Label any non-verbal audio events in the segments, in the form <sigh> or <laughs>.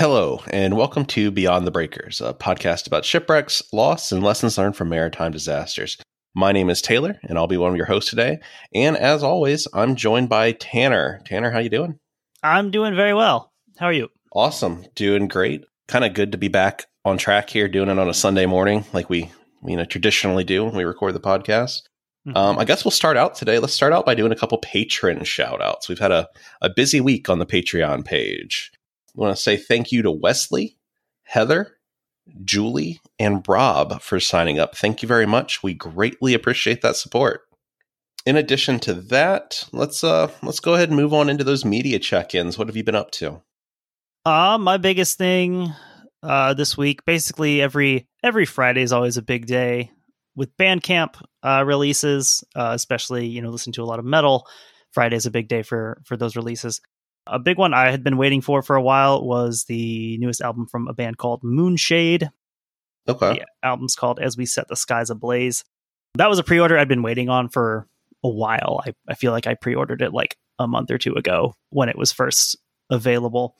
Hello, and welcome to Beyond the Breakers, a podcast about shipwrecks, loss, and lessons learned from maritime disasters. My name is Taylor, and I'll be one of your hosts today. And as always, I'm joined by Tanner. Tanner, how you doing? I'm doing very well. How are you? Awesome, doing great. Kind of good to be back on track here, doing it on a Sunday morning, like we you know traditionally do when we record the podcast. Mm-hmm. Um, I guess we'll start out today. Let's start out by doing a couple patron shout outs. We've had a, a busy week on the Patreon page. I want to say thank you to Wesley, Heather, Julie, and Rob for signing up. Thank you very much. We greatly appreciate that support. In addition to that, let's uh let's go ahead and move on into those media check-ins. What have you been up to? Uh my biggest thing uh this week, basically every every Friday is always a big day with Bandcamp uh releases, uh, especially, you know, listen to a lot of metal. Friday is a big day for for those releases. A big one I had been waiting for for a while was the newest album from a band called Moonshade. Okay. The album's called As We Set the Skies Ablaze. That was a pre order I'd been waiting on for a while. I, I feel like I pre ordered it like a month or two ago when it was first available.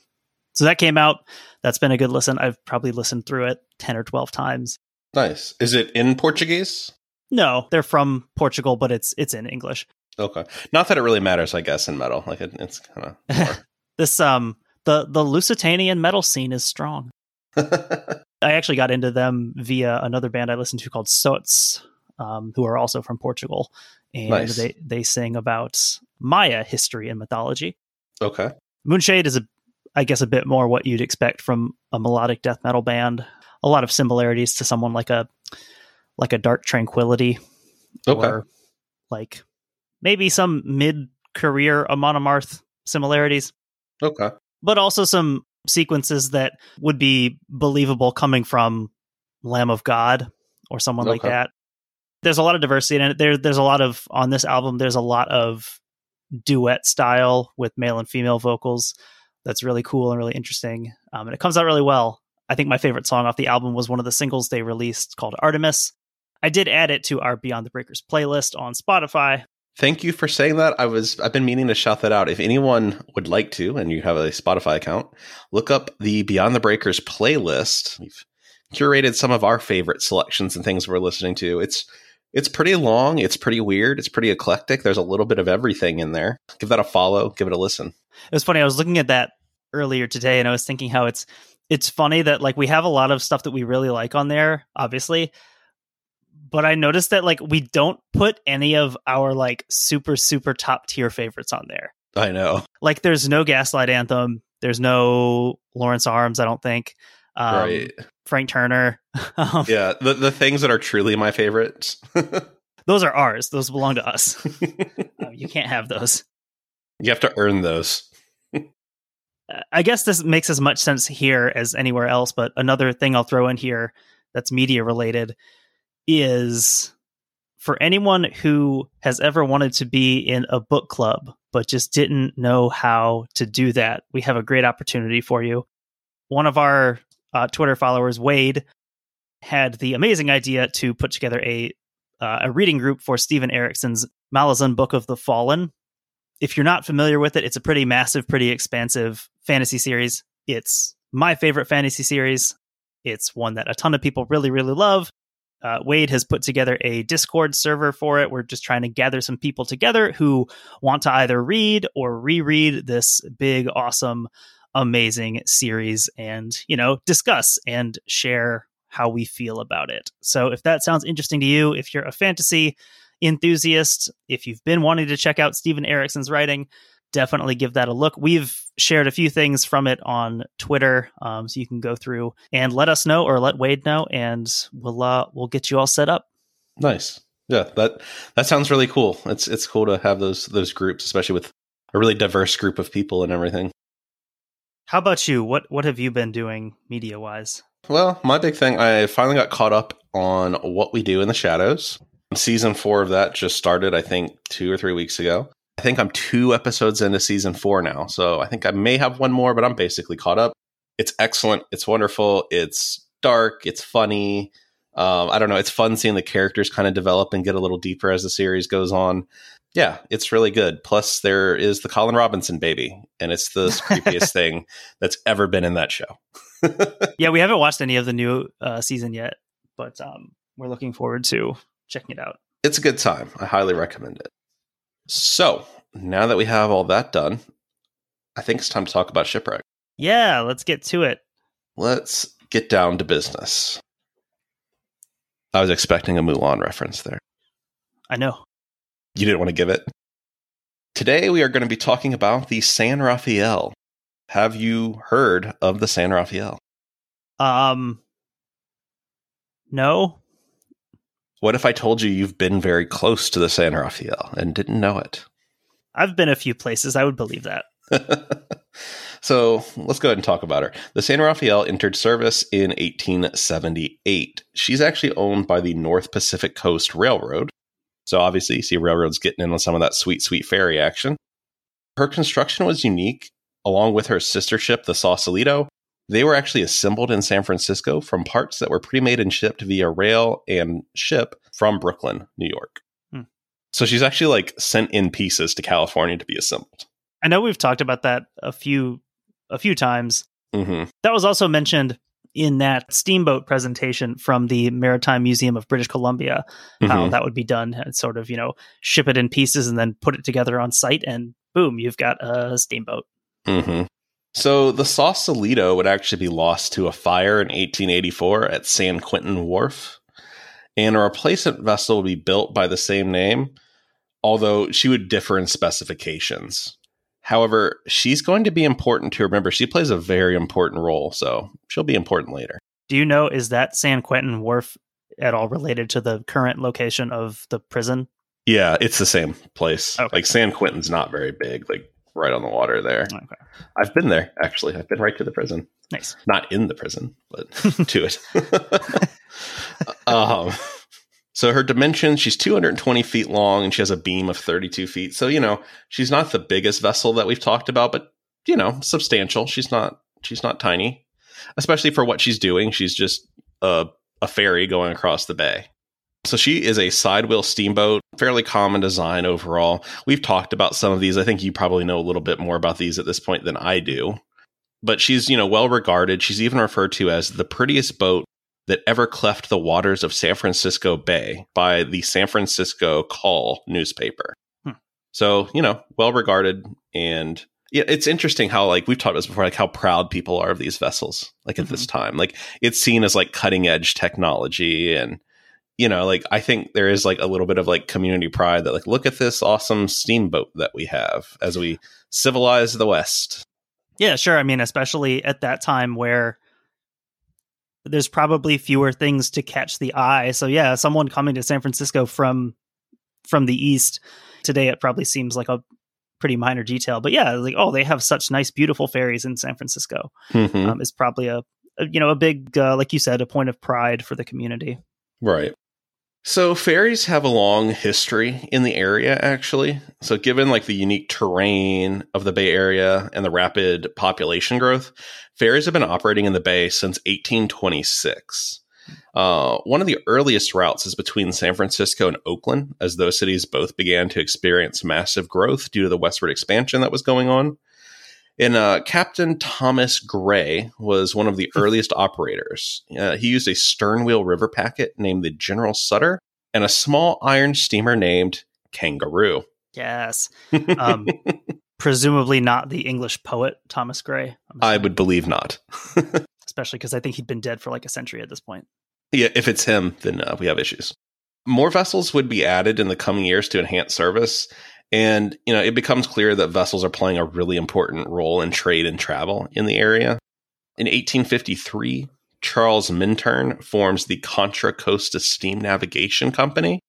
So that came out. That's been a good listen. I've probably listened through it 10 or 12 times. Nice. Is it in Portuguese? No, they're from Portugal, but it's it's in English. Okay. Not that it really matters, I guess, in metal. Like it, it's kind <laughs> of this um the the Lusitanian metal scene is strong. <laughs> I actually got into them via another band I listened to called Sots, um, who are also from Portugal, and nice. they they sing about Maya history and mythology. Okay. Moonshade is a I guess a bit more what you'd expect from a melodic death metal band. A lot of similarities to someone like a like a Dark Tranquillity, okay. or like maybe some mid career Amon Amarth similarities. Okay. But also some sequences that would be believable coming from Lamb of God or someone okay. like that. There's a lot of diversity in it. There, there's a lot of on this album. There's a lot of duet style with male and female vocals. That's really cool and really interesting, um, and it comes out really well. I think my favorite song off the album was one of the singles they released called Artemis. I did add it to our Beyond the Breakers playlist on Spotify, Thank you for saying that. I was I've been meaning to shout that out. If anyone would like to, and you have a Spotify account, look up the Beyond the Breakers playlist. We've curated some of our favorite selections and things we're listening to. It's it's pretty long, it's pretty weird, it's pretty eclectic. There's a little bit of everything in there. Give that a follow, give it a listen. It was funny. I was looking at that earlier today and I was thinking how it's it's funny that like we have a lot of stuff that we really like on there, obviously, but I noticed that like we don't put any of our like super super top tier favorites on there. I know. Like there's no Gaslight Anthem, there's no Lawrence Arms, I don't think. Um, right. Frank Turner. um, <laughs> yeah, the the things that are truly my favorites. <laughs> those are ours. Those belong to us. <laughs> uh, you can't have those. You have to earn those. I guess this makes as much sense here as anywhere else, but another thing I'll throw in here that's media related is for anyone who has ever wanted to be in a book club but just didn't know how to do that, we have a great opportunity for you. One of our uh, Twitter followers, Wade, had the amazing idea to put together a uh, a reading group for Steven Erikson's Malazan Book of the Fallen. If you're not familiar with it, it's a pretty massive, pretty expansive fantasy series. It's my favorite fantasy series. It's one that a ton of people really, really love uh, Wade has put together a Discord server for it. We're just trying to gather some people together who want to either read or reread this big, awesome, amazing series and, you know, discuss and share how we feel about it. So if that sounds interesting to you, if you're a fantasy enthusiast, if you've been wanting to check out Steven Erikson's writing, definitely give that a look. We've shared a few things from it on Twitter, um, so you can go through and let us know or let Wade know, and we'll uh, we'll get you all set up. Nice, yeah that that sounds really cool. It's it's cool to have those those groups, especially with a really diverse group of people and everything. How about you? What what have you been doing media wise? Well, my big thing, I finally got caught up on what we do in the shadows. Season four of that just started, I think, two or three weeks ago. I think I'm two episodes into season four now. So I think I may have one more, but I'm basically caught up. It's excellent. It's wonderful. It's dark. It's funny. Um, I don't know. It's fun seeing the characters kind of develop and get a little deeper as the series goes on. Yeah, it's really good. Plus, there is the Colin Robinson baby, and it's the <laughs> creepiest thing that's ever been in that show. <laughs> yeah, we haven't watched any of the new uh, season yet, but um, we're looking forward to checking it out. It's a good time. I highly recommend it. So, now that we have all that done, I think it's time to talk about Shipwreck. Yeah, let's get to it. Let's get down to business. I was expecting a Mulan reference there. I know. You didn't want to give it? Today we are going to be talking about the San Rafael. Have you heard of the San Rafael? Um No. What if I told you you've been very close to the San Rafael and didn't know it? I've been a few places. I would believe that. <laughs> so let's go ahead and talk about her. The San Rafael entered service in 1878. She's actually owned by the North Pacific Coast Railroad. So obviously, you see railroads getting in on some of that sweet, sweet ferry action. Her construction was unique, along with her sister ship, the Sausalito. They were actually assembled in San Francisco from parts that were pre made and shipped via rail and ship from Brooklyn, New York. Hmm. So she's actually like sent in pieces to California to be assembled. I know we've talked about that a few a few times. Mm-hmm. That was also mentioned in that steamboat presentation from the Maritime Museum of British Columbia, mm-hmm. how that would be done, and sort of you know ship it in pieces and then put it together on site, and boom, you've got a steamboat. Mm-hmm. So the Sausalito would actually be lost to a fire in 1884 at San Quentin Wharf, and a replacement vessel would be built by the same name, although she would differ in specifications. However, she's going to be important to remember. She plays a very important role, so she'll be important later. Do you know is that San Quentin Wharf at all related to the current location of the prison? Yeah, it's the same place. Okay. Like San Quentin's not very big, like right on the water there. Okay. I've been there actually. I've been right to the prison. Nice. Not in the prison, but <laughs> to it. <laughs> um so her dimensions, she's 220 feet long and she has a beam of 32 feet. So, you know, she's not the biggest vessel that we've talked about, but you know, substantial. She's not she's not tiny. Especially for what she's doing. She's just a, a ferry going across the bay. So she is a sidewheel steamboat, fairly common design overall. We've talked about some of these. I think you probably know a little bit more about these at this point than I do. But she's, you know, well regarded. She's even referred to as the prettiest boat that ever cleft the waters of San Francisco Bay by the San Francisco Call newspaper. Hmm. So, you know, well regarded and yeah, it's interesting how like we've talked about this before, like how proud people are of these vessels, like at mm-hmm. this time. Like it's seen as like cutting edge technology and you know, like I think there is like a little bit of like community pride that like look at this awesome steamboat that we have as we civilize the West. Yeah, sure. I mean, especially at that time where there's probably fewer things to catch the eye. So yeah, someone coming to San Francisco from from the east today, it probably seems like a pretty minor detail. But yeah, like oh, they have such nice, beautiful ferries in San Francisco. Mm-hmm. Um, is probably a, a, you know a big uh, like you said a point of pride for the community. Right. So ferries have a long history in the area actually. So given like the unique terrain of the Bay Area and the rapid population growth, ferries have been operating in the bay since 1826. Uh, one of the earliest routes is between San Francisco and Oakland, as those cities both began to experience massive growth due to the westward expansion that was going on. And uh, Captain Thomas Gray was one of the <laughs> earliest operators. Uh, he used a stern wheel river packet named the General Sutter and a small iron steamer named Kangaroo. Yes. <laughs> Um, presumably not the English poet Thomas Gray. I would believe not. <laughs> Especially because I think he'd been dead for like a century at this point. Yeah, if it's him, then uh, we have issues. More vessels would be added in the coming years to enhance service, and, you know, it becomes clear that vessels are playing a really important role in trade and travel in the area. In 1853, Charles Minturn forms the Contra Costa Steam Navigation Company,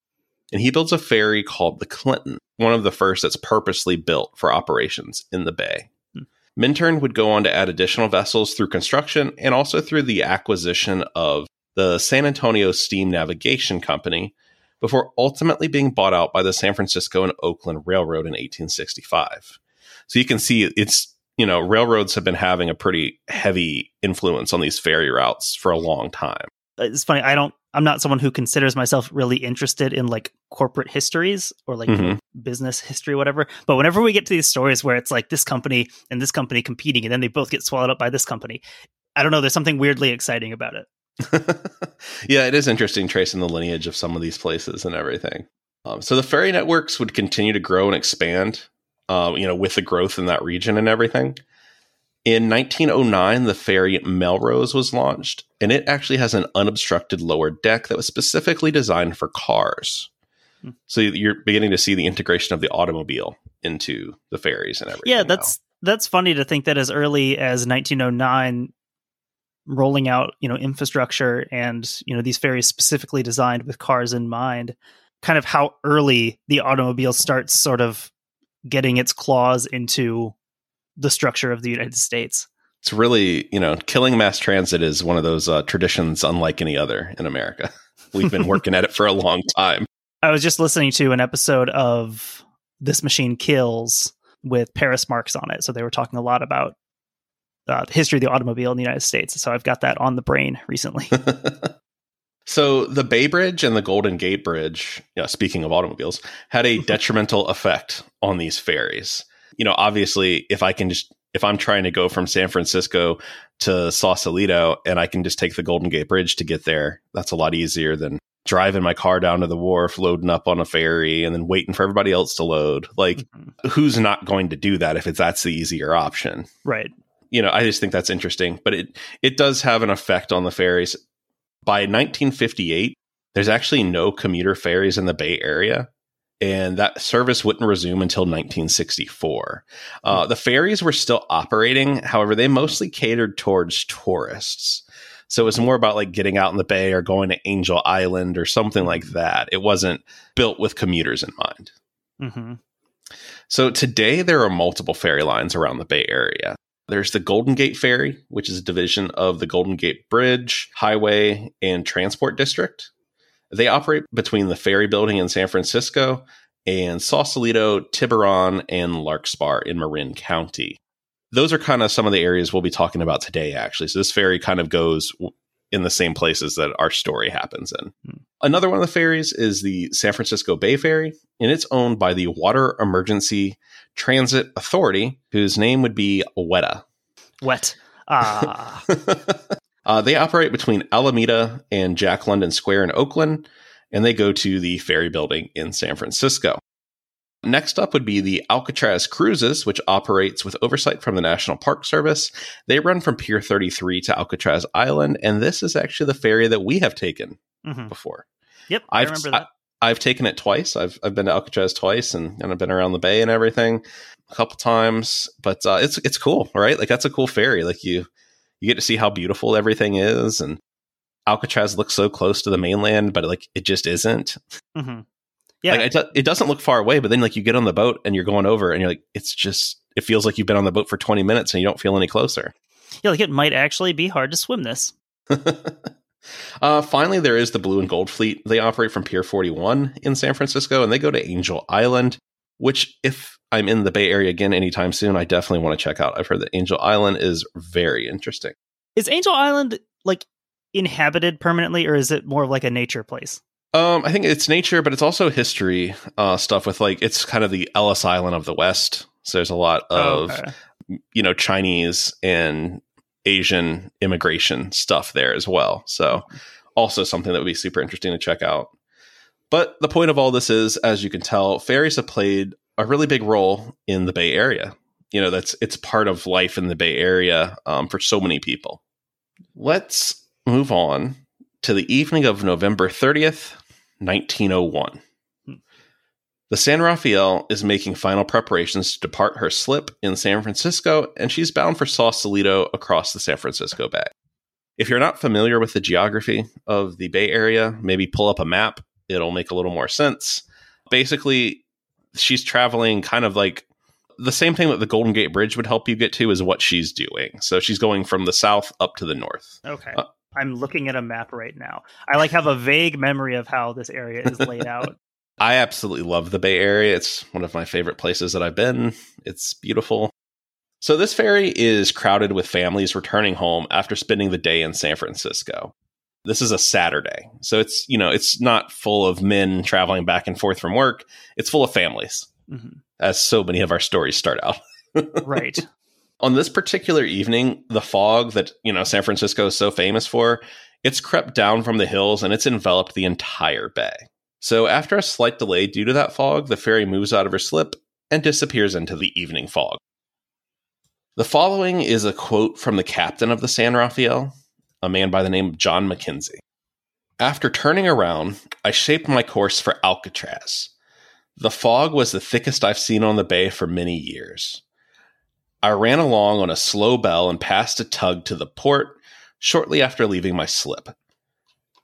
and he builds a ferry called the Clinton, one of the first that's purposely built for operations in the bay. Hmm. Minturn would go on to add additional vessels through construction and also through the acquisition of the San Antonio Steam Navigation Company, before ultimately being bought out by the San Francisco and Oakland Railroad in 1865. So you can see it's, you know, railroads have been having a pretty heavy influence on these ferry routes for a long time. it's funny. I don't. I'm not someone who considers myself really interested in like corporate histories or like Mhm. business history, whatever. But whenever we get to these stories where it's like this company and this company competing, and then they both get swallowed up by this company, I don't know. There's something weirdly exciting about it. <laughs> yeah, it is interesting tracing the lineage of some of these places and everything. Um, so the ferry networks would continue to grow and expand, uh, you know, with the growth in that region and everything. In 1909, the ferry Melrose was launched, and it actually has an unobstructed lower deck that was specifically designed for cars. Hmm. So you're beginning to see the integration of the automobile into the ferries and everything. Yeah, now. that's that's funny to think that as early as 1909, rolling out you know infrastructure and you know these ferries specifically designed with cars in mind, kind of how early the automobile starts sort of getting its claws into the structure of the United States. it's really you know killing mass transit is one of those uh, traditions unlike any other in America. <laughs> We've been working at it for a long time. I was just listening to an episode of This Machine Kills with Paris Marks on it. So they were talking a lot about uh, the history of the automobile in the United States. So I've got that on the brain recently. <laughs> so the Bay Bridge and the Golden Gate Bridge, yeah, speaking of automobiles, had a detrimental effect on these ferries. You know, obviously, if I can just if I'm trying to go from San Francisco to Sausalito and I can just take the Golden Gate Bridge to get there, that's a lot easier than driving my car down to the wharf, loading up on a ferry, and then waiting for everybody else to load. Like, Mhm. who's not going to do that if it's that's the easier option? right. You know, I just think that's interesting. But it it does have an effect on the ferries. By 1958, there's actually no commuter ferries in the Bay Area, and that service wouldn't resume until 1964. Uh, the ferries were still operating, however, they mostly catered towards tourists. So it was more about like getting out in the bay or going to Angel Island or something like that. It wasn't built with commuters in mind. hmm So today there are multiple ferry lines around the Bay Area. There's the Golden Gate Ferry, which is a division of the Golden Gate Bridge, Highway, and Transport District. They operate between the ferry building in San Francisco and Sausalito, Tiburon, and Larkspur in Marin County. Those are kind of some of the areas we'll be talking about today, actually. So this ferry kind of goes in the same places that our story happens in. Hmm. Another one of the ferries is the San Francisco Bay Ferry, and it's owned by the Water Emergency Transit Authority, whose name would be WETA. Wet. Ah. <laughs> uh, they operate between Alameda and Jack London Square in Oakland, and they go to the ferry building in San Francisco. Next up would be the Alcatraz Cruises, which operates with oversight from the National Park Service. They run from Pier 33 to Alcatraz Island, and this is actually the ferry that we have taken Mhm. before. Yep. I I've remember that. I, have taken it twice. I've I've been to Alcatraz twice, and, and I've been around the bay and everything a couple times. But uh, it's it's cool, right? Like that's a cool ferry. Like you you get to see how beautiful everything is, and Alcatraz looks so close to the mainland, but like it just isn't. hmm Yeah. Like it, it doesn't look far away, but then like you get on the boat and you're going over, and you're like, it's just it feels like you've been on the boat for 20 minutes and you don't feel any closer. yeah. Like it might actually be hard to swim this. <laughs> uh, finally, there is the Blue and Gold Fleet. They operate from Pier 41 in San Francisco, and they go to Angel Island, which, if I'm in the Bay Area again anytime soon, I definitely want to check out. I've heard that Angel Island is very interesting. Is Angel Island like inhabited permanently, or is it more of like a nature place? Um, I think it's nature, but it's also history uh, stuff with like it's kind of the Ellis Island of the West. So there's a lot of Oh, okay. you know Chinese and Asian immigration stuff there as well. So also something that would be super interesting to check out. But the point of all this is, as you can tell, ferries have played a really big role in the Bay Area. You know, that's it's part of life in the Bay Area um, for so many people. Let's move on to the evening of November 30th, 1901. The San Rafael is making final preparations to depart her slip in San Francisco, and she's bound for Sausalito across the San Francisco Bay. If you're not familiar with the geography of the Bay Area, maybe pull up a map. It'll make a little more sense. Basically, she's traveling kind of like the same thing that the Golden Gate Bridge would help you get to is what she's doing. So she's going from the south up to the north. Okay. Uh, I'm looking at a map right now. I like have a vague memory of how this area is laid out. <laughs> I absolutely love the Bay Area. It's one of my favorite places that I've been. It's beautiful. So, this ferry is crowded with families returning home after spending the day in San Francisco. This is a Saturday. So it's, you know, it's not full of men traveling back and forth from work. It's full of families, mm-hmm. as so many of our stories start out. <laughs> right. On this particular evening, the fog that, you know, San Francisco is so famous for, it's crept down from the hills and it's enveloped the entire bay. So after a slight delay due to that fog, the ferry moves out of her slip and disappears into the evening fog. The following is a quote from the captain of the San Rafael, a man by the name of John McKenzie. After turning around, I shaped my course for Alcatraz. The fog was the thickest I've seen on the bay for many years. I ran along on a slow bell and passed a tug to the port shortly after leaving my slip.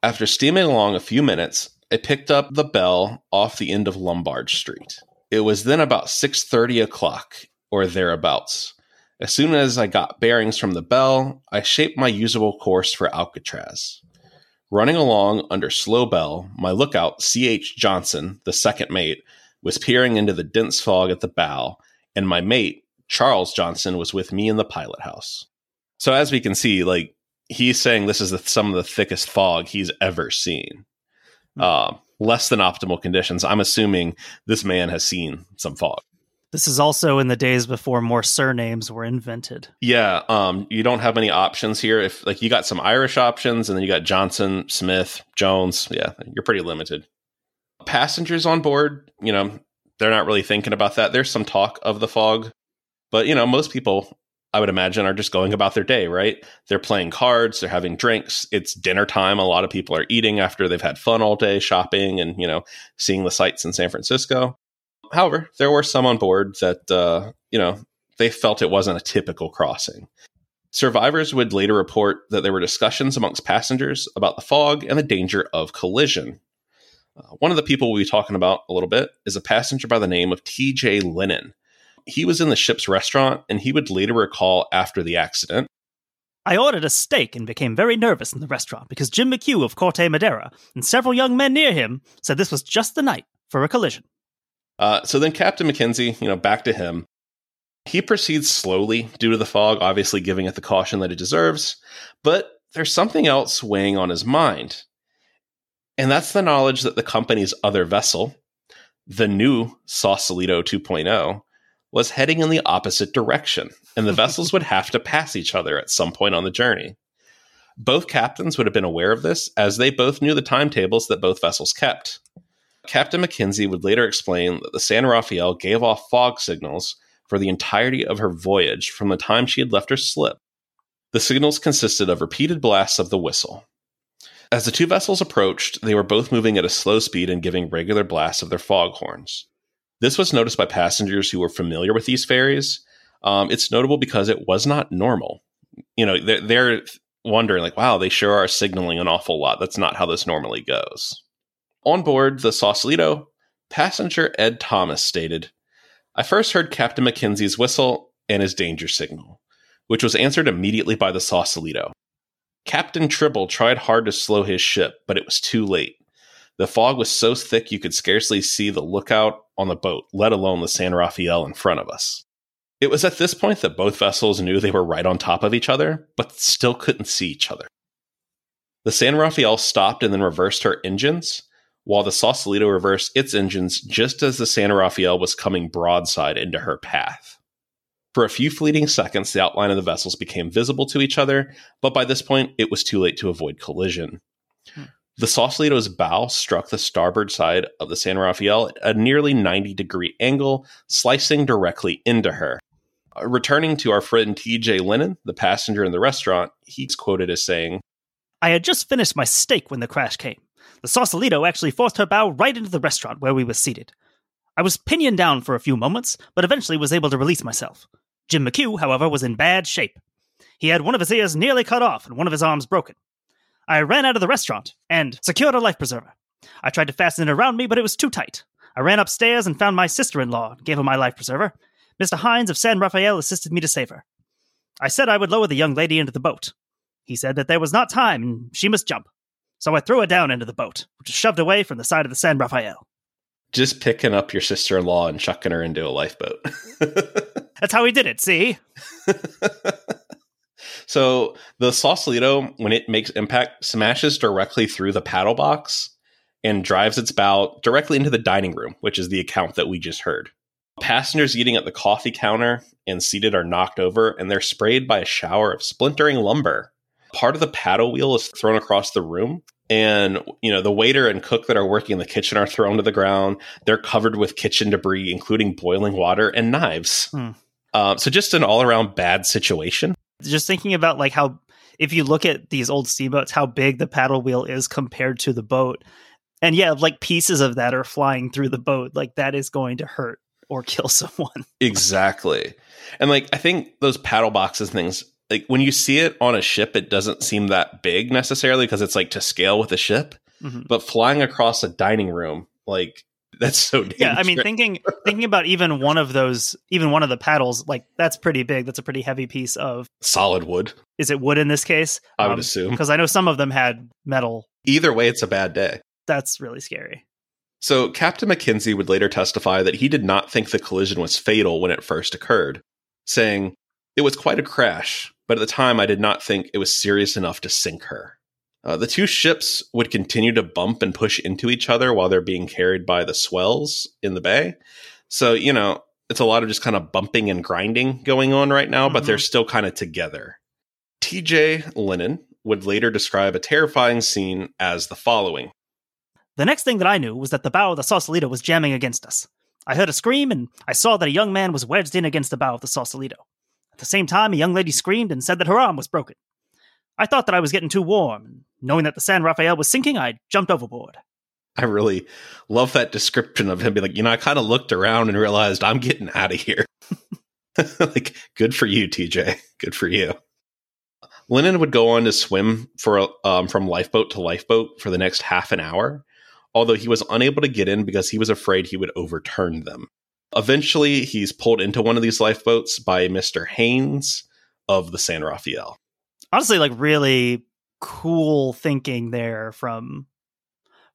After steaming along a few minutes, I picked up the bell off the end of Lombard Street. It was then about 6:30 o'clock or thereabouts. As soon as I got bearings from the bell, I shaped my usable course for Alcatraz. Running along under slow bell, my lookout, C.H. Johnson, the second mate, was peering into the dense fog at the bow, and my mate, Charles Johnson, was with me in the pilot house. So as we can see, like he's saying this is the, some of the thickest fog he's ever seen. Uh, less than optimal conditions. I'm assuming this man has seen some fog. This is also in the days before more surnames were invented. Yeah, um, you don't have many options here. If like you got some Irish options, and then you got Johnson, Smith, Jones. Yeah, you're pretty limited. Passengers on board, you know, they're not really thinking about that. There's some talk of the fog, but you know, most people, I would imagine, are just going about their day. Right? They're playing cards, they're having drinks. It's dinner time. A lot of people are eating after they've had fun all day shopping and you know seeing the sights in San Francisco. However, there were some on board that, uh, you know, they felt it wasn't a typical crossing. Survivors would later report that there were discussions amongst passengers about the fog and the danger of collision. Uh, one of the people we'll be talking about a little bit is a passenger by the name of TJ Lennon. He was in the ship's restaurant and he would later recall after the accident. I ordered a steak and became very nervous in the restaurant because Jim McHugh of Corte Madera and several young men near him said this was just the night for a collision. Uh, so then Captain McKenzie, you know, back to him. He proceeds slowly due to the fog, obviously giving it the caution that it deserves. But there's something else weighing on his mind. And that's the knowledge that the company's other vessel, the new Sausalito 2.0, was heading in the opposite direction, and the vessels would have to pass each other at some point on the journey. Both captains would have been aware of this, as they both knew the timetables that both vessels kept. Captain McKenzie would later explain that the San Rafael gave off fog signals for the entirety of her voyage from the time she had left her slip. The signals consisted of repeated blasts of the whistle. As the two vessels approached, they were both moving at a slow speed and giving regular blasts of their foghorns. This was noticed by passengers who were familiar with these ferries. Um, it's notable because it was not normal. You know, they're, they're wondering, like, wow, they sure are signaling an awful lot. That's not how this normally goes. On board the Sausalito, passenger Ed Thomas stated, I first heard Captain McKenzie's whistle and his danger signal, which was answered immediately by the Sausalito. Captain Tribble tried hard to slow his ship, but it was too late. The fog was so thick you could scarcely see the lookout on the boat, let alone the San Rafael in front of us. It was at this point that both vessels knew they were right on top of each other, but still couldn't see each other. The San Rafael stopped and then reversed her engines, while the Sausalito reversed its engines just as the San Rafael was coming broadside into her path. For a few fleeting seconds, the outline of the vessels became visible to each other, but by this point, it was too late to avoid collision. Hmm. The Sausalito's bow struck the starboard side of the San Rafael at a nearly 90 degree angle, slicing directly into her. Uh, returning to our friend TJ Lennon, the passenger in the restaurant, he's quoted as saying, I had just finished my steak when the crash came. The Sausalito actually forced her bow right into the restaurant where we were seated. I was pinioned down for a few moments, but eventually was able to release myself. Jim McHugh, however, was in bad shape. He had one of his ears nearly cut off and one of his arms broken. I ran out of the restaurant and secured a life preserver. I tried to fasten it around me, but it was too tight. I ran upstairs and found my sister in law and gave her my life preserver. Mr. Hines of San Rafael assisted me to save her. I said I would lower the young lady into the boat. He said that there was not time and she must jump so I threw her down into the boat, which was shoved away from the side of the San Rafael. Just picking up your sister in law and chucking her into a lifeboat. <laughs> That's how he did it, see? <laughs> So the Sausalito, when it makes impact, smashes directly through the paddle box and drives its bow directly into the dining room, which is the account that we just heard. Passengers eating at the coffee counter and seated are knocked over, and they're sprayed by a shower of splintering lumber. Part of the paddle wheel is thrown across the room, and you know the waiter and cook that are working in the kitchen are thrown to the ground. They're covered with kitchen debris, including boiling water and knives. Hmm. Uh, so just an all-around bad situation. Just thinking about like how if you look at these old steamboats, how big the paddle wheel is compared to the boat. And yeah, like pieces of that are flying through the boat. Like that is going to hurt or kill <laughs> someone. Exactly. And like I think those paddle boxes things like when you see it on a ship it doesn't seem that big necessarily because it's like to scale with a ship, Mhm. but flying across a dining room like <laughs> that's so dangerous. Yeah, I mean thinking thinking about even one of those even one of the paddles, like that's pretty big. That's a pretty heavy piece of solid wood, is it wood in this case? I would um, assume. Because I know some of them had metal. Either way it's a bad day. That's really scary. So Captain McKenzie would later testify that he did not think the collision was fatal when it first occurred, saying, "It was quite a crash, but at the time I did not think it was serious enough to sink her." Uh, the two ships would continue to bump and push into each other while they're being carried by the swells in the bay. So, you know, it's a lot of just kind of bumping and grinding going on right now, but Mhm. they're still kind of together. TJ Lennon would later describe a terrifying scene as the following. The next thing that I knew was that the bow of the Sausalito was jamming against us. I heard a scream and I saw that a young man was wedged in against the bow of the Sausalito. At the same time, a young lady screamed and said that her arm was broken. I thought that I was getting too warm, and knowing that the San Rafael was sinking, I jumped overboard. I really love that description of him being like, you know, I kind of looked around and realized I'm getting out of here. <laughs> like, good for you, TJ. Good for you. Lennon would go on to swim for um, from lifeboat to lifeboat for the next half an hour, although he was unable to get in because he was afraid he would overturn them. Eventually, he's pulled into one of these lifeboats by Mr. Haynes of the San Rafael. Honestly, like really cool thinking there from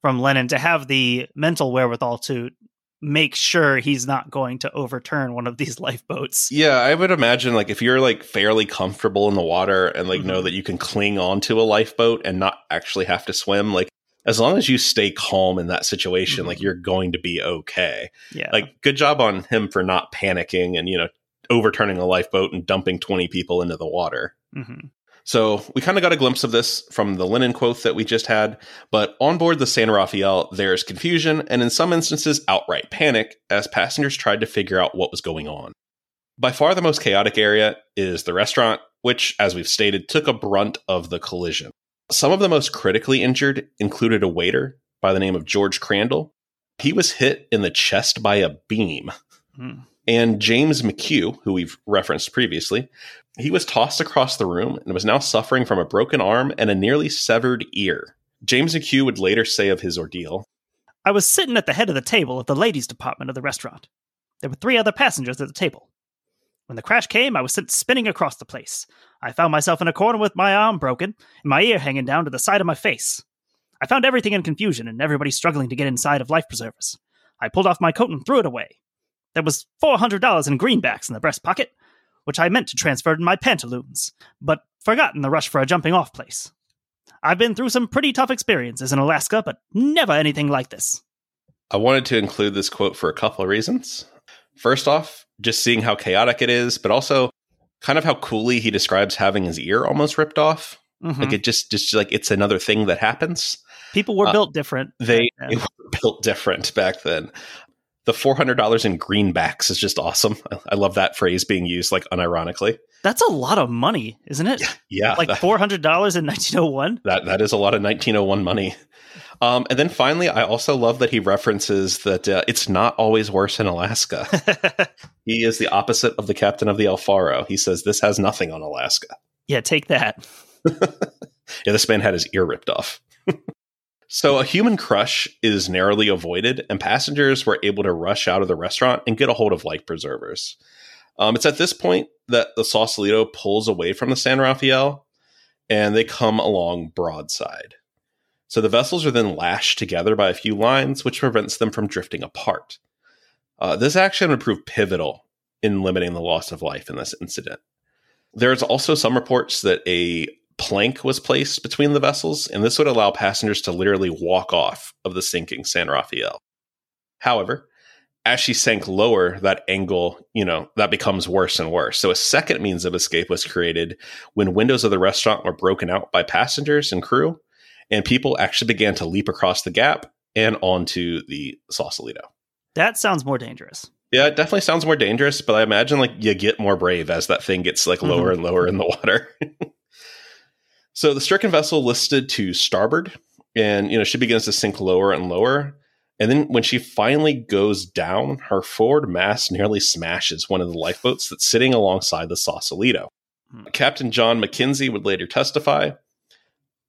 from Lennon to have the mental wherewithal to make sure he's not going to overturn one of these <laughs> lifeboats. Yeah, I would imagine like if you're like fairly comfortable in the water and like know Mhm. that you can cling onto a lifeboat and not actually have to swim, like as long as you stay calm in that situation, Mhm. like you're going to be okay. Yeah. Like good job on him for not panicking and you know overturning a lifeboat and dumping 20 people into the water. Mhm. So we kind of got a glimpse of this from the Lennon quote that we just had. But on board the San Rafael, there's confusion and in some instances outright panic as passengers tried to figure out what was going on. By far the most chaotic area is the restaurant, which, as we've stated, took a brunt of the collision. Some of the most critically injured included a waiter by the name of George Crandall. He was hit in the chest by a beam Hmm. And James McHugh, who we've referenced previously, he was tossed across the room and was now suffering from a broken arm and a nearly severed ear. James McHugh would later say of his ordeal, I was sitting at the head of the table of the ladies' department of the restaurant. There were three other passengers at the table. When the crash came, I was sent spinning across the place. I found myself in a corner with my arm broken and my ear hanging down to the side of my face. I found everything in confusion and everybody struggling to get inside of life preservers. I pulled off my coat and threw it away. There was $400 in greenbacks in the breast pocket, which I meant to transfer to my pantaloons, but forgot in the rush for a jumping off place. I've been through some pretty tough experiences in Alaska, but never anything like this. I wanted to include this quote for a couple of reasons. First off, just seeing how chaotic it is, but also kind of how coolly he describes having his ear almost ripped off. Mhm. Like it just, just like it's another thing that happens. People were uh, built different. They, they <laughs> were built different back then. The four hundred dollars in greenbacks is just awesome. I- love that phrase being used like unironically. That's a lot of money, isn't it? Yeah, Like four hundred dollars in nineteen oh one. That that is a lot of 1901 money. Um, and then finally, I also love that he references that uh, it's not always worse in Alaska. <laughs> he is the opposite of the captain of the Alfaro. He says this has nothing on Alaska. yeah, take that. <laughs> Yeah, this man had his ear ripped off. <laughs> so a human crush is narrowly avoided, and passengers were able to rush out of the restaurant and get a hold of life preservers. Um, it's at this point that the Sausalito pulls away from the San Rafael, and they come along broadside. So the vessels are then lashed together by a few lines, which prevents them from drifting apart. Uh, this action would prove pivotal in limiting the loss of life in this incident. There's also some reports that a plank was placed between the vessels, and this would allow passengers to literally walk off of the sinking San Rafael. However, as she sank lower, that angle, you know, that becomes worse and worse. So a second means of escape was created when windows of the restaurant were broken out by passengers and crew, and people actually began to leap across the gap and onto the Sausalito. That sounds more dangerous. Yeah, it definitely sounds more dangerous, but I imagine like you get more brave as that thing gets like lower mm-hmm. and lower in the water. <laughs> so the stricken vessel listed to starboard, and you know she begins to sink lower and lower. And then when she finally goes down, her forward mast nearly smashes one of the lifeboats that's sitting alongside the Sausalito. Hmm. Captain John McKenzie would later testify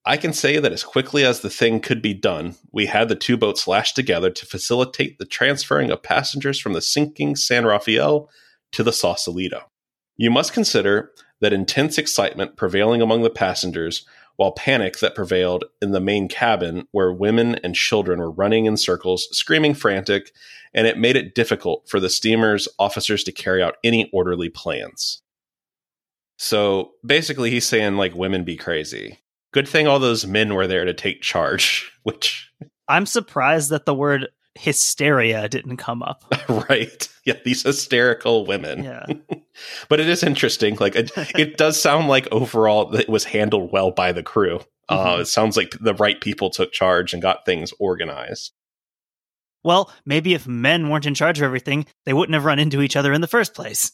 I can say that as quickly as the thing could be done, we had the two boats lashed together to facilitate the transferring of passengers from the sinking San Rafael to the Sausalito. You must consider that intense excitement prevailing among the passengers, while panic that prevailed in the main cabin where women and children were running in circles, screaming frantic, and it made it difficult for the steamer's officers to carry out any orderly plans. So basically, he's saying, like, women be crazy good thing all those men were there to take charge, <laughs> which I'm surprised that the word hysteria didn't come up. <laughs> right. Yeah, these hysterical women. Yeah. <laughs> but it is interesting. Like it, <laughs> it, does sound like overall it was handled well by the crew. Uh, mm-hmm. Uh, it sounds like the right people took charge and got things organized. Well, maybe if men weren't in charge of everything, they wouldn't have run into each other in the first place.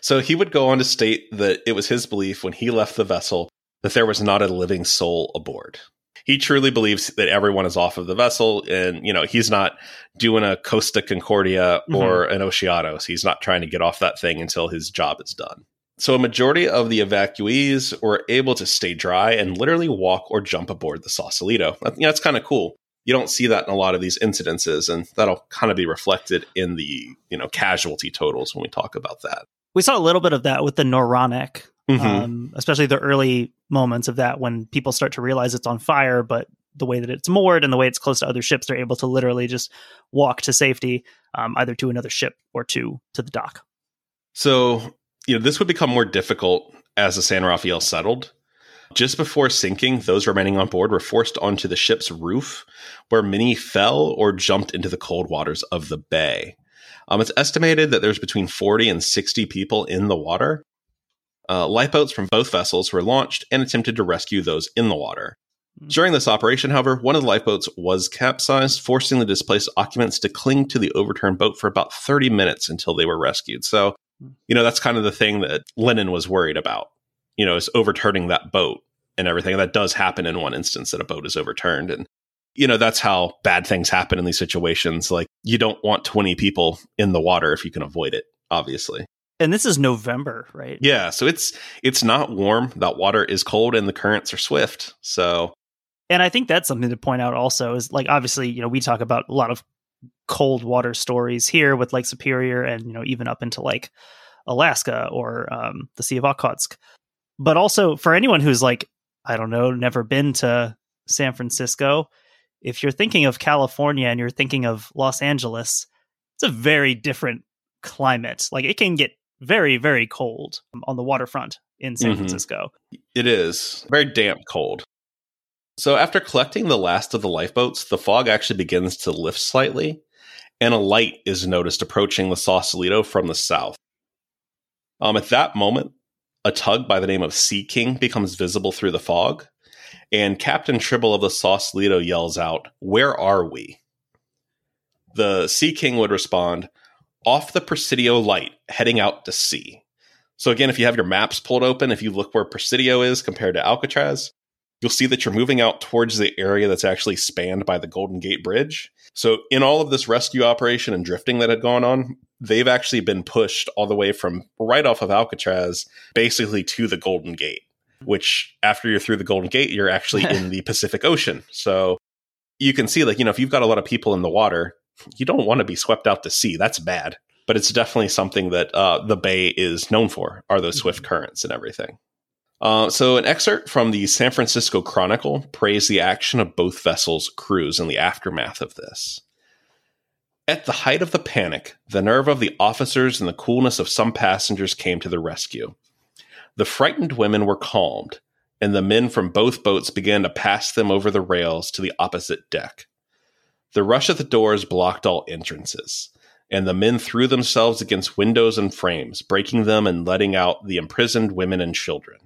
so he would go on to state that it was his belief when he left the vessel that there was not a living soul aboard. He truly believes that everyone is off of the vessel, and you know he's not doing a Costa Concordia mm-hmm. or an Oceanos. He's not trying to get off that thing until his job is done. So a majority of the evacuees were able to stay dry and literally walk or jump aboard the Sausalito. You know, that's kind of cool. You don't see that in a lot of these incidences, and that'll kind of be reflected in the you know casualty totals when we talk about that. We saw a little bit of that with the Noronic Mm-hmm. Um, especially the early moments of that when people start to realize it's on fire, but the way that it's moored and the way it's close to other ships, they're able to literally just walk to safety, um, either to another ship or to to the dock. So, you know, this would become more difficult as the San Rafael settled. Just before sinking, those remaining on board were forced onto the ship's roof, where many fell or jumped into the cold waters of the bay. Um, it's estimated that there's between 40 and 60 people in the water, uh, lifeboats from both vessels were launched and attempted to rescue those in the water. During this operation, however, one of the lifeboats was capsized, forcing the displaced occupants to cling to the overturned boat for about 30 minutes until they were rescued. So, you know, that's kind of the thing that Lennon was worried about, you know, is overturning that boat and everything. That does happen in one instance that a boat is overturned. And, you know, that's how bad things happen in these situations. Like, you don't want 20 people in the water if you can avoid it, obviously and this is November, right? Yeah, so it's it's not warm. That water is cold, and the currents are swift. So, and I think that's something to point out. Also, is like obviously, you know, we talk about a lot of cold water stories here with Lake Superior, and you know, even up into like Alaska or um, the Sea of Okhotsk. But also for anyone who's like, I don't know, never been to San Francisco, if you're thinking of California and you're thinking of Los Angeles, it's a very different climate. Like it can get very, very cold on the waterfront in San mm-hmm. Francisco. It is very damp cold. So, after collecting the last of the lifeboats, the fog actually begins to lift slightly, and a light is noticed approaching the Sausalito from the south. Um, at that moment, a tug by the name of Sea King becomes visible through the fog, and Captain Tribble of the Sausalito yells out, Where are we? The Sea King would respond, off the Presidio light heading out to sea. So again, if you have your maps pulled open, if you look where Presidio is compared to Alcatraz, you'll see that you're moving out towards the area that's actually spanned by the Golden Gate Bridge. So in all of this rescue operation and drifting that had gone on, they've actually been pushed all the way from right off of Alcatraz basically to the Golden Gate, which after you're through the Golden Gate, you're actually <laughs> in the Pacific Ocean. So you can see like, you know, if you've got a lot of people in the water, you don't want to be swept out to sea. That's bad. But it's definitely something that uh, the bay is known for are those swift mm-hmm. currents and everything. Uh, so, an excerpt from the San Francisco Chronicle praised the action of both vessels' crews in the aftermath of this. At the height of the panic, the nerve of the officers and the coolness of some passengers came to the rescue. The frightened women were calmed, and the men from both boats began to pass them over the rails to the opposite deck. The rush at the doors blocked all entrances, and the men threw themselves against windows and frames, breaking them and letting out the imprisoned women and children.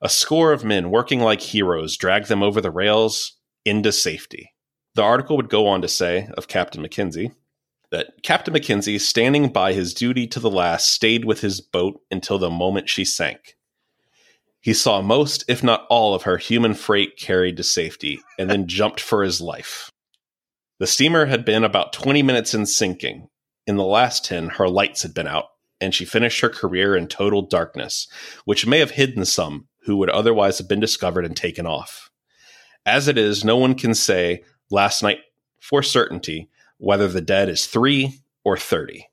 A score of men working like heroes dragged them over the rails into safety. The article would go on to say of Captain McKenzie that Captain McKenzie, standing by his duty to the last, stayed with his boat until the moment she sank. He saw most, if not all, of her human freight carried to safety and then jumped for his life. The steamer had been about 20 minutes in sinking. In the last 10, her lights had been out, and she finished her career in total darkness, which may have hidden some who would otherwise have been discovered and taken off. As it is, no one can say last night for certainty whether the dead is three or 30.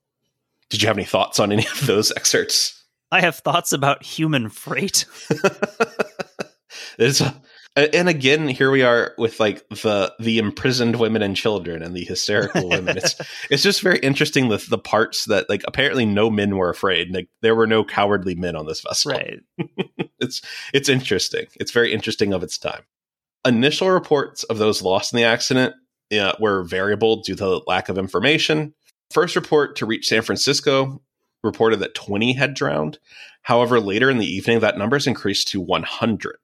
Did you have any thoughts on any of those <laughs> excerpts? I have thoughts about human freight. <laughs> it's a, and again, here we are with like the the imprisoned women and children and the hysterical women. It's <laughs> it's just very interesting the the parts that like apparently no men were afraid. Like there were no cowardly men on this vessel. Right. <laughs> it's it's interesting. It's very interesting of its time. Initial reports of those lost in the accident uh, were variable due to the lack of information. First report to reach San Francisco reported that 20 had drowned. However, later in the evening, that number's increased to 100.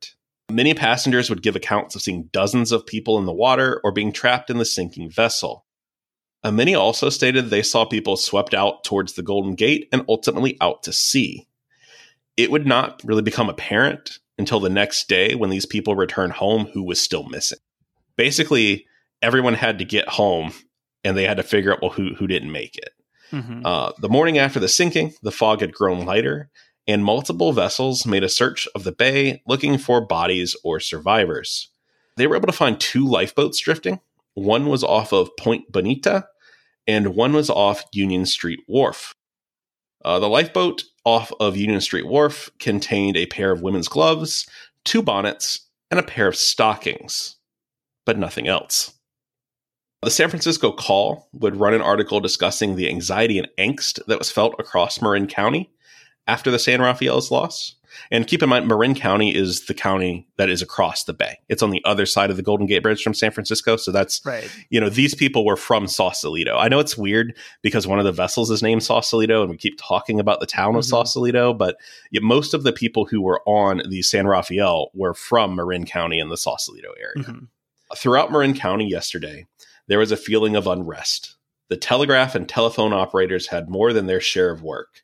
Many passengers would give accounts of seeing dozens of people in the water or being trapped in the sinking vessel. Uh, many also stated they saw people swept out towards the Golden Gate and ultimately out to sea. It would not really become apparent until the next day when these people returned home who was still missing. Basically, everyone had to get home and they had to figure out well who who didn't make it. Mm-hmm. Uh, the morning after the sinking, the fog had grown lighter, and multiple vessels made a search of the bay looking for bodies or survivors. They were able to find two lifeboats drifting. One was off of Point Bonita, and one was off Union Street Wharf. Uh, the lifeboat off of Union Street Wharf contained a pair of women's gloves, two bonnets, and a pair of stockings, but nothing else. The San Francisco Call would run an article discussing the anxiety and angst that was felt across Marin County after the San Rafael's loss. And keep in mind, Marin County is the county that is across the bay. It's on the other side of the Golden Gate Bridge from San Francisco. So that's, right. you know, these people were from Sausalito. I know it's weird because one of the vessels is named Sausalito and we keep talking about the town of mm-hmm. Sausalito, but most of the people who were on the San Rafael were from Marin County in the Sausalito area. Mm-hmm. Throughout Marin County yesterday, there was a feeling of unrest. The telegraph and telephone operators had more than their share of work.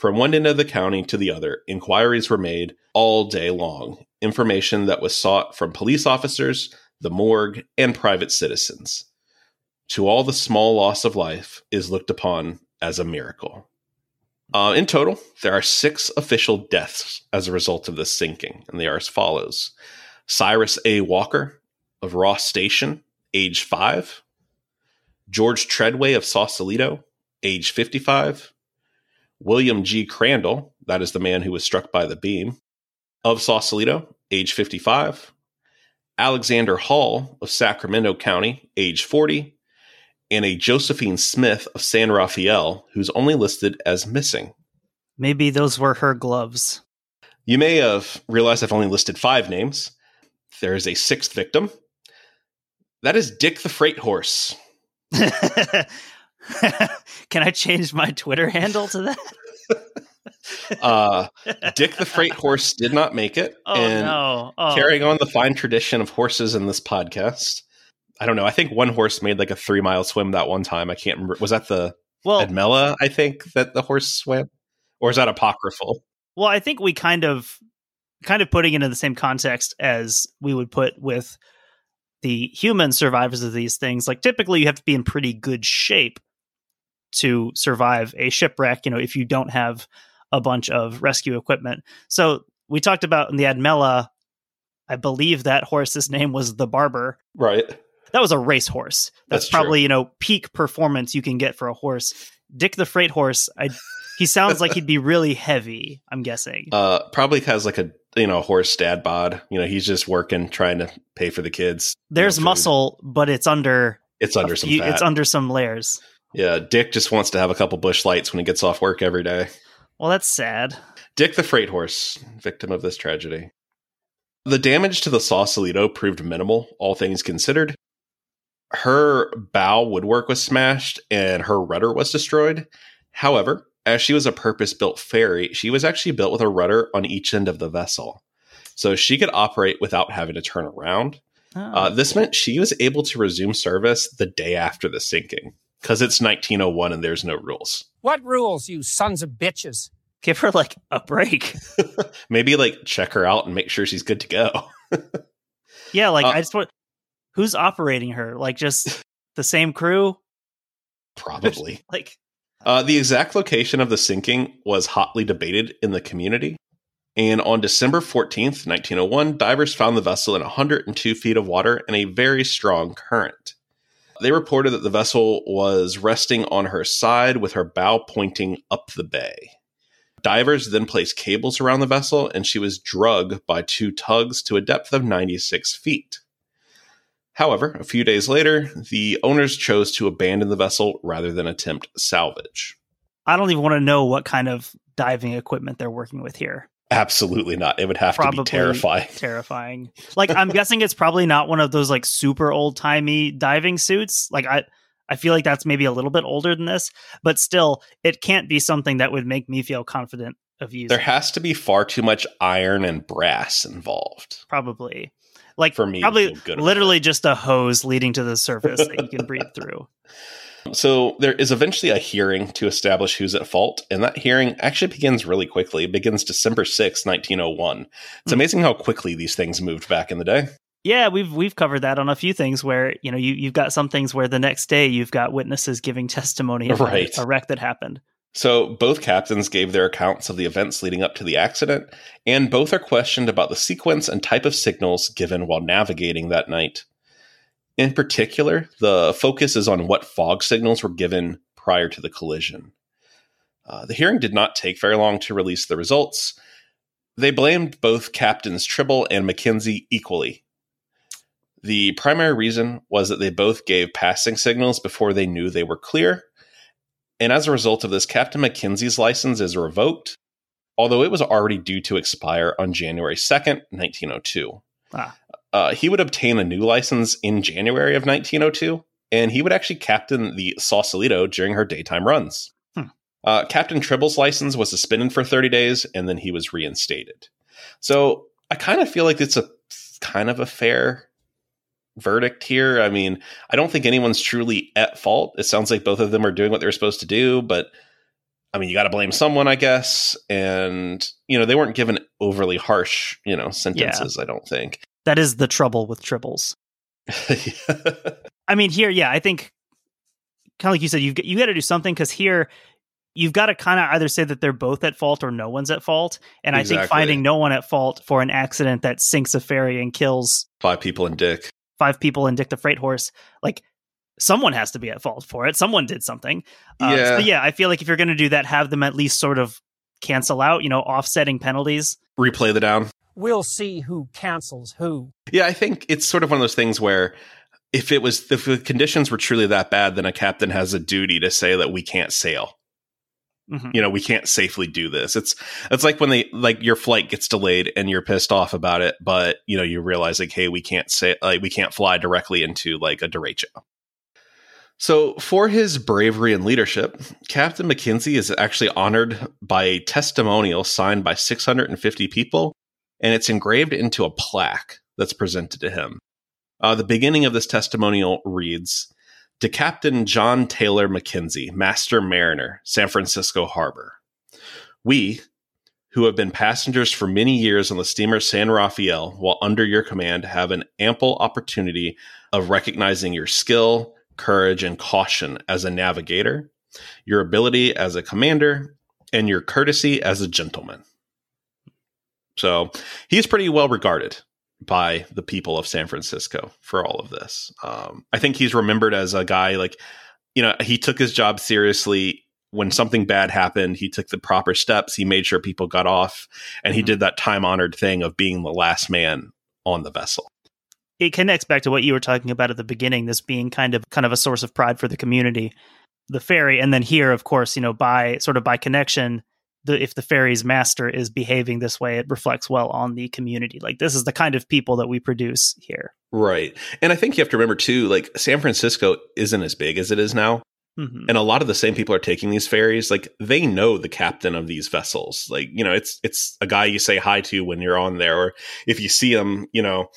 From one end of the county to the other, inquiries were made all day long, information that was sought from police officers, the morgue, and private citizens. To all, the small loss of life is looked upon as a miracle. Uh, in total, there are six official deaths as a result of this sinking, and they are as follows Cyrus A. Walker of Ross Station, age 5. George Treadway of Sausalito, age 55. William G. Crandall, that is the man who was struck by the beam, of Sausalito, age 55. Alexander Hall of Sacramento County, age 40. And a Josephine Smith of San Rafael, who's only listed as missing. Maybe those were her gloves. You may have realized I've only listed five names. There is a sixth victim, that is Dick the Freight Horse. <laughs> <laughs> Can I change my Twitter handle to that? <laughs> uh, Dick the Freight Horse did not make it. Oh, and no. Oh. Carrying on the fine tradition of horses in this podcast. I don't know. I think one horse made like a three mile swim that one time. I can't remember. Was that the well, Admella, I think, that the horse swam? Or is that apocryphal? Well, I think we kind of kind of putting it in the same context as we would put with the human survivors of these things, like typically you have to be in pretty good shape to survive a shipwreck, you know, if you don't have a bunch of rescue equipment. So we talked about in the Admella, I believe that horse's name was the Barber. Right. That was a race horse. That's, That's probably, you know, peak performance you can get for a horse. Dick the Freight Horse, I he sounds like he'd be <laughs> really heavy, I'm guessing. Uh probably has like a you know, horse dad bod. You know, he's just working, trying to pay for the kids. There's you know, muscle, but it's under. It's under some. Few, it's under some layers. Yeah, Dick just wants to have a couple Busch Lights when he gets off work every day. Well, that's sad. Dick the freight horse, victim of this tragedy. The damage to the Sausalito proved minimal, all things considered. Her bow woodwork was smashed and her rudder was destroyed. However, as she was a purpose built ferry, she was actually built with a rudder on each end of the vessel. So she could operate without having to turn around. Oh. Uh, this meant she was able to resume service the day after the sinking because it's 1901 and there's no rules. What rules, you sons of bitches? Give her like a break. <laughs> Maybe like check her out and make sure she's good to go. <laughs> yeah, like uh, I just want who's operating her? Like just <laughs> the same crew? Probably. like uh, the exact location of the sinking was hotly debated in the community. And on December 14th, 1901, divers found the vessel in 102 feet of water and a very strong current. They reported that the vessel was resting on her side with her bow pointing up the bay. Divers then placed cables around the vessel, and she was drugged by two tugs to a depth of 96 feet. However, a few days later, the owners chose to abandon the vessel rather than attempt salvage. I don't even want to know what kind of diving equipment they're working with here. Absolutely not. It would have probably to be terrifying. <laughs> Terrifying. Like I'm guessing it's probably not one of those like super old timey diving suits. Like I I feel like that's maybe a little bit older than this, but still it can't be something that would make me feel confident of using. There has to be far too much iron and brass involved. Probably. Like for me, probably literally just a hose leading to the surface that you can breathe through. <laughs> So there is eventually a hearing to establish who's at fault, and that hearing actually begins really quickly. It begins December 6, 1901. It's mm. amazing how quickly these things moved back in the day. Yeah, we've we've covered that on a few things where, you know, you you've got some things where the next day you've got witnesses giving testimony about right. a wreck that happened. So both captains gave their accounts of the events leading up to the accident, and both are questioned about the sequence and type of signals given while navigating that night. In particular, the focus is on what fog signals were given prior to the collision. Uh, the hearing did not take very long to release the results. They blamed both Captains Tribble and McKenzie equally. The primary reason was that they both gave passing signals before they knew they were clear. And as a result of this, Captain McKenzie's license is revoked, although it was already due to expire on January 2nd, 1902. Ah uh, he would obtain a new license in January of 1902, and he would actually captain the Sausalito during her daytime runs. Hmm. Uh, Captain Tribble's license was suspended for 30 days, and then he was reinstated. So I kind of feel like it's a kind of a fair verdict here. I mean, I don't think anyone's truly at fault. It sounds like both of them are doing what they're supposed to do, but I mean, you got to blame someone, I guess. And, you know, they weren't given overly harsh, you know, sentences, yeah. I don't think. That is the trouble with Tribbles. <laughs> I mean, here, yeah, I think kind of like you said, you've you got to do something because here you've got to kind of either say that they're both at fault or no one's at fault. And exactly. I think finding no one at fault for an accident that sinks a ferry and kills five people in Dick, five people in Dick the Freight Horse, like someone has to be at fault for it. Someone did something. Uh, yeah. So yeah, I feel like if you're going to do that, have them at least sort of cancel out, you know, offsetting penalties. Replay the down we'll see who cancels who. Yeah, I think it's sort of one of those things where if it was if the conditions were truly that bad, then a captain has a duty to say that we can't sail. Mm-hmm. You know, we can't safely do this. It's it's like when they like your flight gets delayed and you're pissed off about it, but you know you realize like, hey, we can't say like we can't fly directly into like a derecho. So, for his bravery and leadership, Captain McKenzie is actually honored by a testimonial signed by 650 people and it's engraved into a plaque that's presented to him. Uh, the beginning of this testimonial reads To Captain John Taylor McKenzie, Master Mariner, San Francisco Harbor. We, who have been passengers for many years on the steamer San Rafael while under your command, have an ample opportunity of recognizing your skill, courage, and caution as a navigator, your ability as a commander, and your courtesy as a gentleman. So he's pretty well regarded by the people of San Francisco for all of this. Um, I think he's remembered as a guy like, you know, he took his job seriously. When something bad happened, he took the proper steps. He made sure people got off, and he mm-hmm. did that time honored thing of being the last man on the vessel. It connects back to what you were talking about at the beginning. This being kind of kind of a source of pride for the community, the ferry, and then here, of course, you know, by sort of by connection, the if the ferry's master is behaving this way, it reflects well on the community. Like this is the kind of people that we produce here. Right. And I think you have to remember too, like San Francisco isn't as big as it is now. Mhm. And a lot of the same people are taking these ferries. Like they know the captain of these vessels. Like, you know, it's it's a guy you say hi to when you're on there, or if you see him, you know,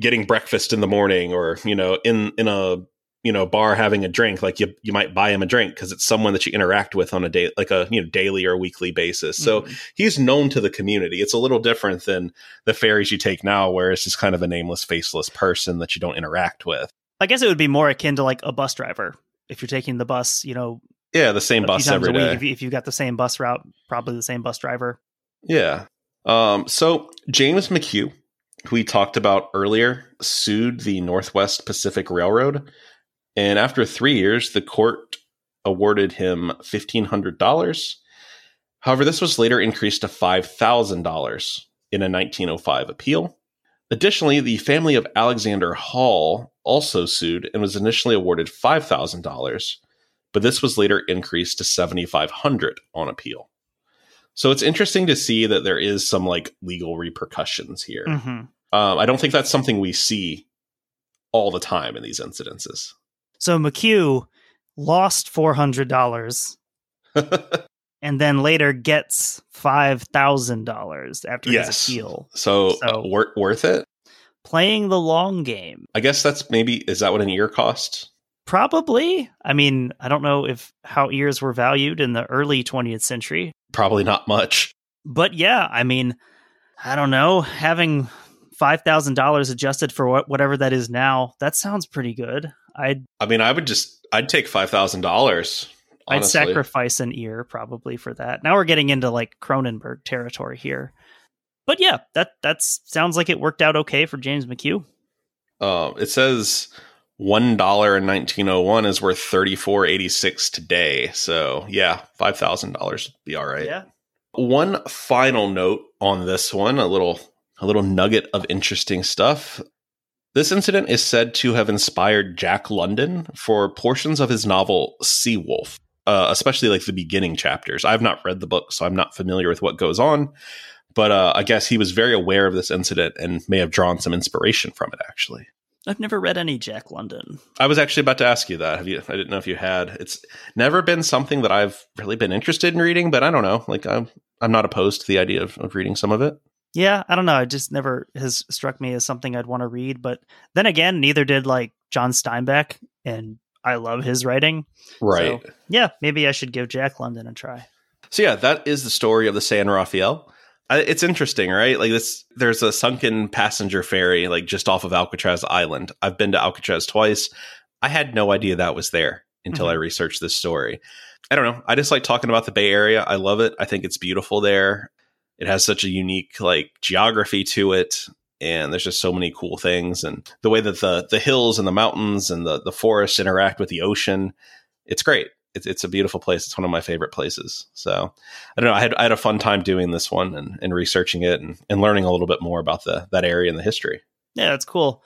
getting breakfast in the morning or, you know, in in a you know bar having a drink like you you might buy him a drink because it's someone that you interact with on a day like a you know daily or weekly basis so Mhm. he's known to the community. It's a little different than the ferries you take now, where it's just kind of a nameless, faceless person that you don't interact with. I guess it would be more akin to like a bus driver. If you're taking the bus, you know, Yeah, the same bus every week, if you've got the same bus route, probably the same bus driver. Yeah. Um, so James McHugh, who we talked about earlier, sued the Northwest Pacific Railroad, and after three years, the court awarded him fifteen hundred dollars. However, this was later increased to five thousand dollars in a 1905 appeal. Additionally, the family of Alexander Hall also sued and was initially awarded five thousand dollars, but this was later increased to seventy five hundred on appeal. So it's interesting to see that there is some like legal repercussions here. hmm Um, I don't think that's something we see all the time in these incidences. So McHugh lost four hundred dollars <laughs> and then later gets five thousand dollars after Yes. his appeal. so So- uh, wor- worth it? Playing the long game. I guess that's maybe is that what an ear cost? Probably. I mean, I don't know if how ears were valued in the early 20th century, Probably not much. but yeah, I mean, I don't know, having $5,000 adjusted for what, whatever that is now, that sounds pretty good. I'd I mean, I would just I'd take five thousand dollars. I'd sacrifice an ear probably for that. Now we're getting into like Cronenberg territory here. But yeah, that that's sounds like it worked out okay for James McHugh. Um, it says one dollar in nineteen oh one is worth thirty four eighty six today. So yeah, five thousand dollars would be all right. Yeah. One final note on this one, a little a little nugget of interesting stuff. This incident is said to have inspired Jack London for portions of his novel Seawolf, uh, especially like the beginning chapters. I've not read the book, so I'm not familiar with what goes on. But uh, I guess he was very aware of this incident and may have drawn some inspiration from it. Actually, I've never read any Jack London. I was actually about to ask you that. Have you? I didn't know if you had. It's never been something that I've really been interested in reading, but I don't know. Like I'm, I'm not opposed to the idea of, of reading some of it. Yeah, I don't know. It just never has struck me as something I'd want to read. But then again, neither did like John Steinbeck, and I love his writing. Right. So, yeah, maybe I should give Jack London a try. So yeah, that is the story of the San Rafael. It's interesting, right? Like this, there's a sunken passenger ferry like just off of Alcatraz Island. I've been to Alcatraz twice. I had no idea that was there until Mhm. I researched this story. I don't know. I just like talking about the Bay Area. I love it. I think it's beautiful there. It has such a unique like geography to it, and there's just so many cool things. And the way that the the hills and the mountains and the the forests interact with the ocean, it's great. It's it's a beautiful place. It's one of my favorite places. So I don't know. I had I had a fun time doing this one and, and researching it and, and learning a little bit more about the that area and the history. Yeah, that's cool.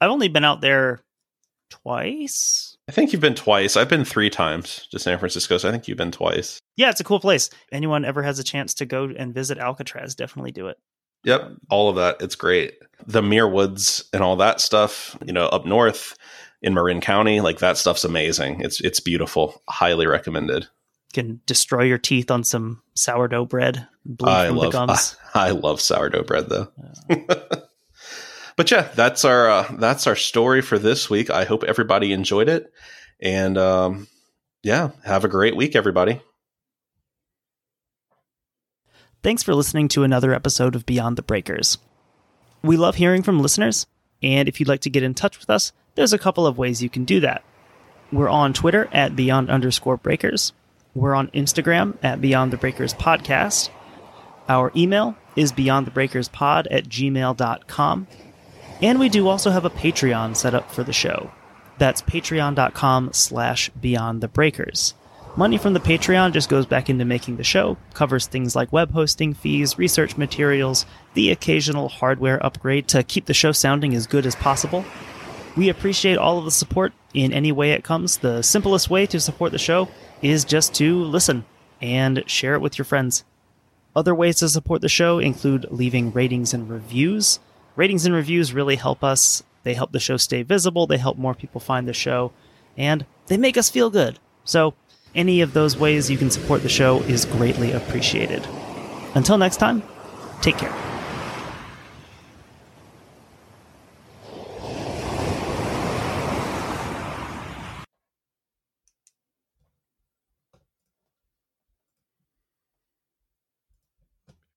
I've only been out there twice. I think you've been twice. I've been three times to San Francisco, so I think you've been twice. Yeah, it's a cool place. Anyone ever has a chance to go and visit Alcatraz, definitely do it. Yep, all of that. It's great. The Muir Woods and all that stuff, you know, up north in Marin County, like that stuff's amazing. It's it's beautiful. Highly recommended. can destroy your teeth on some sourdough bread, bleed I from love the <laughs> gums. I, I love sourdough bread though. <laughs> but yeah, that's our uh, that's our story for this week. I hope everybody enjoyed it, and um, yeah, have a great week, everybody. Thanks for listening to another episode of Beyond the Breakers. We love hearing from listeners, and if you'd like to get in touch with us, there's a couple of ways you can do that. We're on Twitter at Beyond underscore Breakers. We're on Instagram at Beyond the Breakers Podcast. Our email is beyondthebreakerspod at gmail.com. And we do also have a Patreon set up for the show. That's patreon.com slash beyond the breakers. Money from the Patreon just goes back into making the show, covers things like web hosting fees, research materials, the occasional hardware upgrade to keep the show sounding as good as possible. We appreciate all of the support in any way it comes. The simplest way to support the show is just to listen. and share it with your friends. Other ways to support the show include leaving ratings and reviews. Ratings and reviews really help us. They help the show stay visible, they help more people find the show, and they make us feel good. So, any of those ways you can support the show is greatly appreciated. Until next time, take care.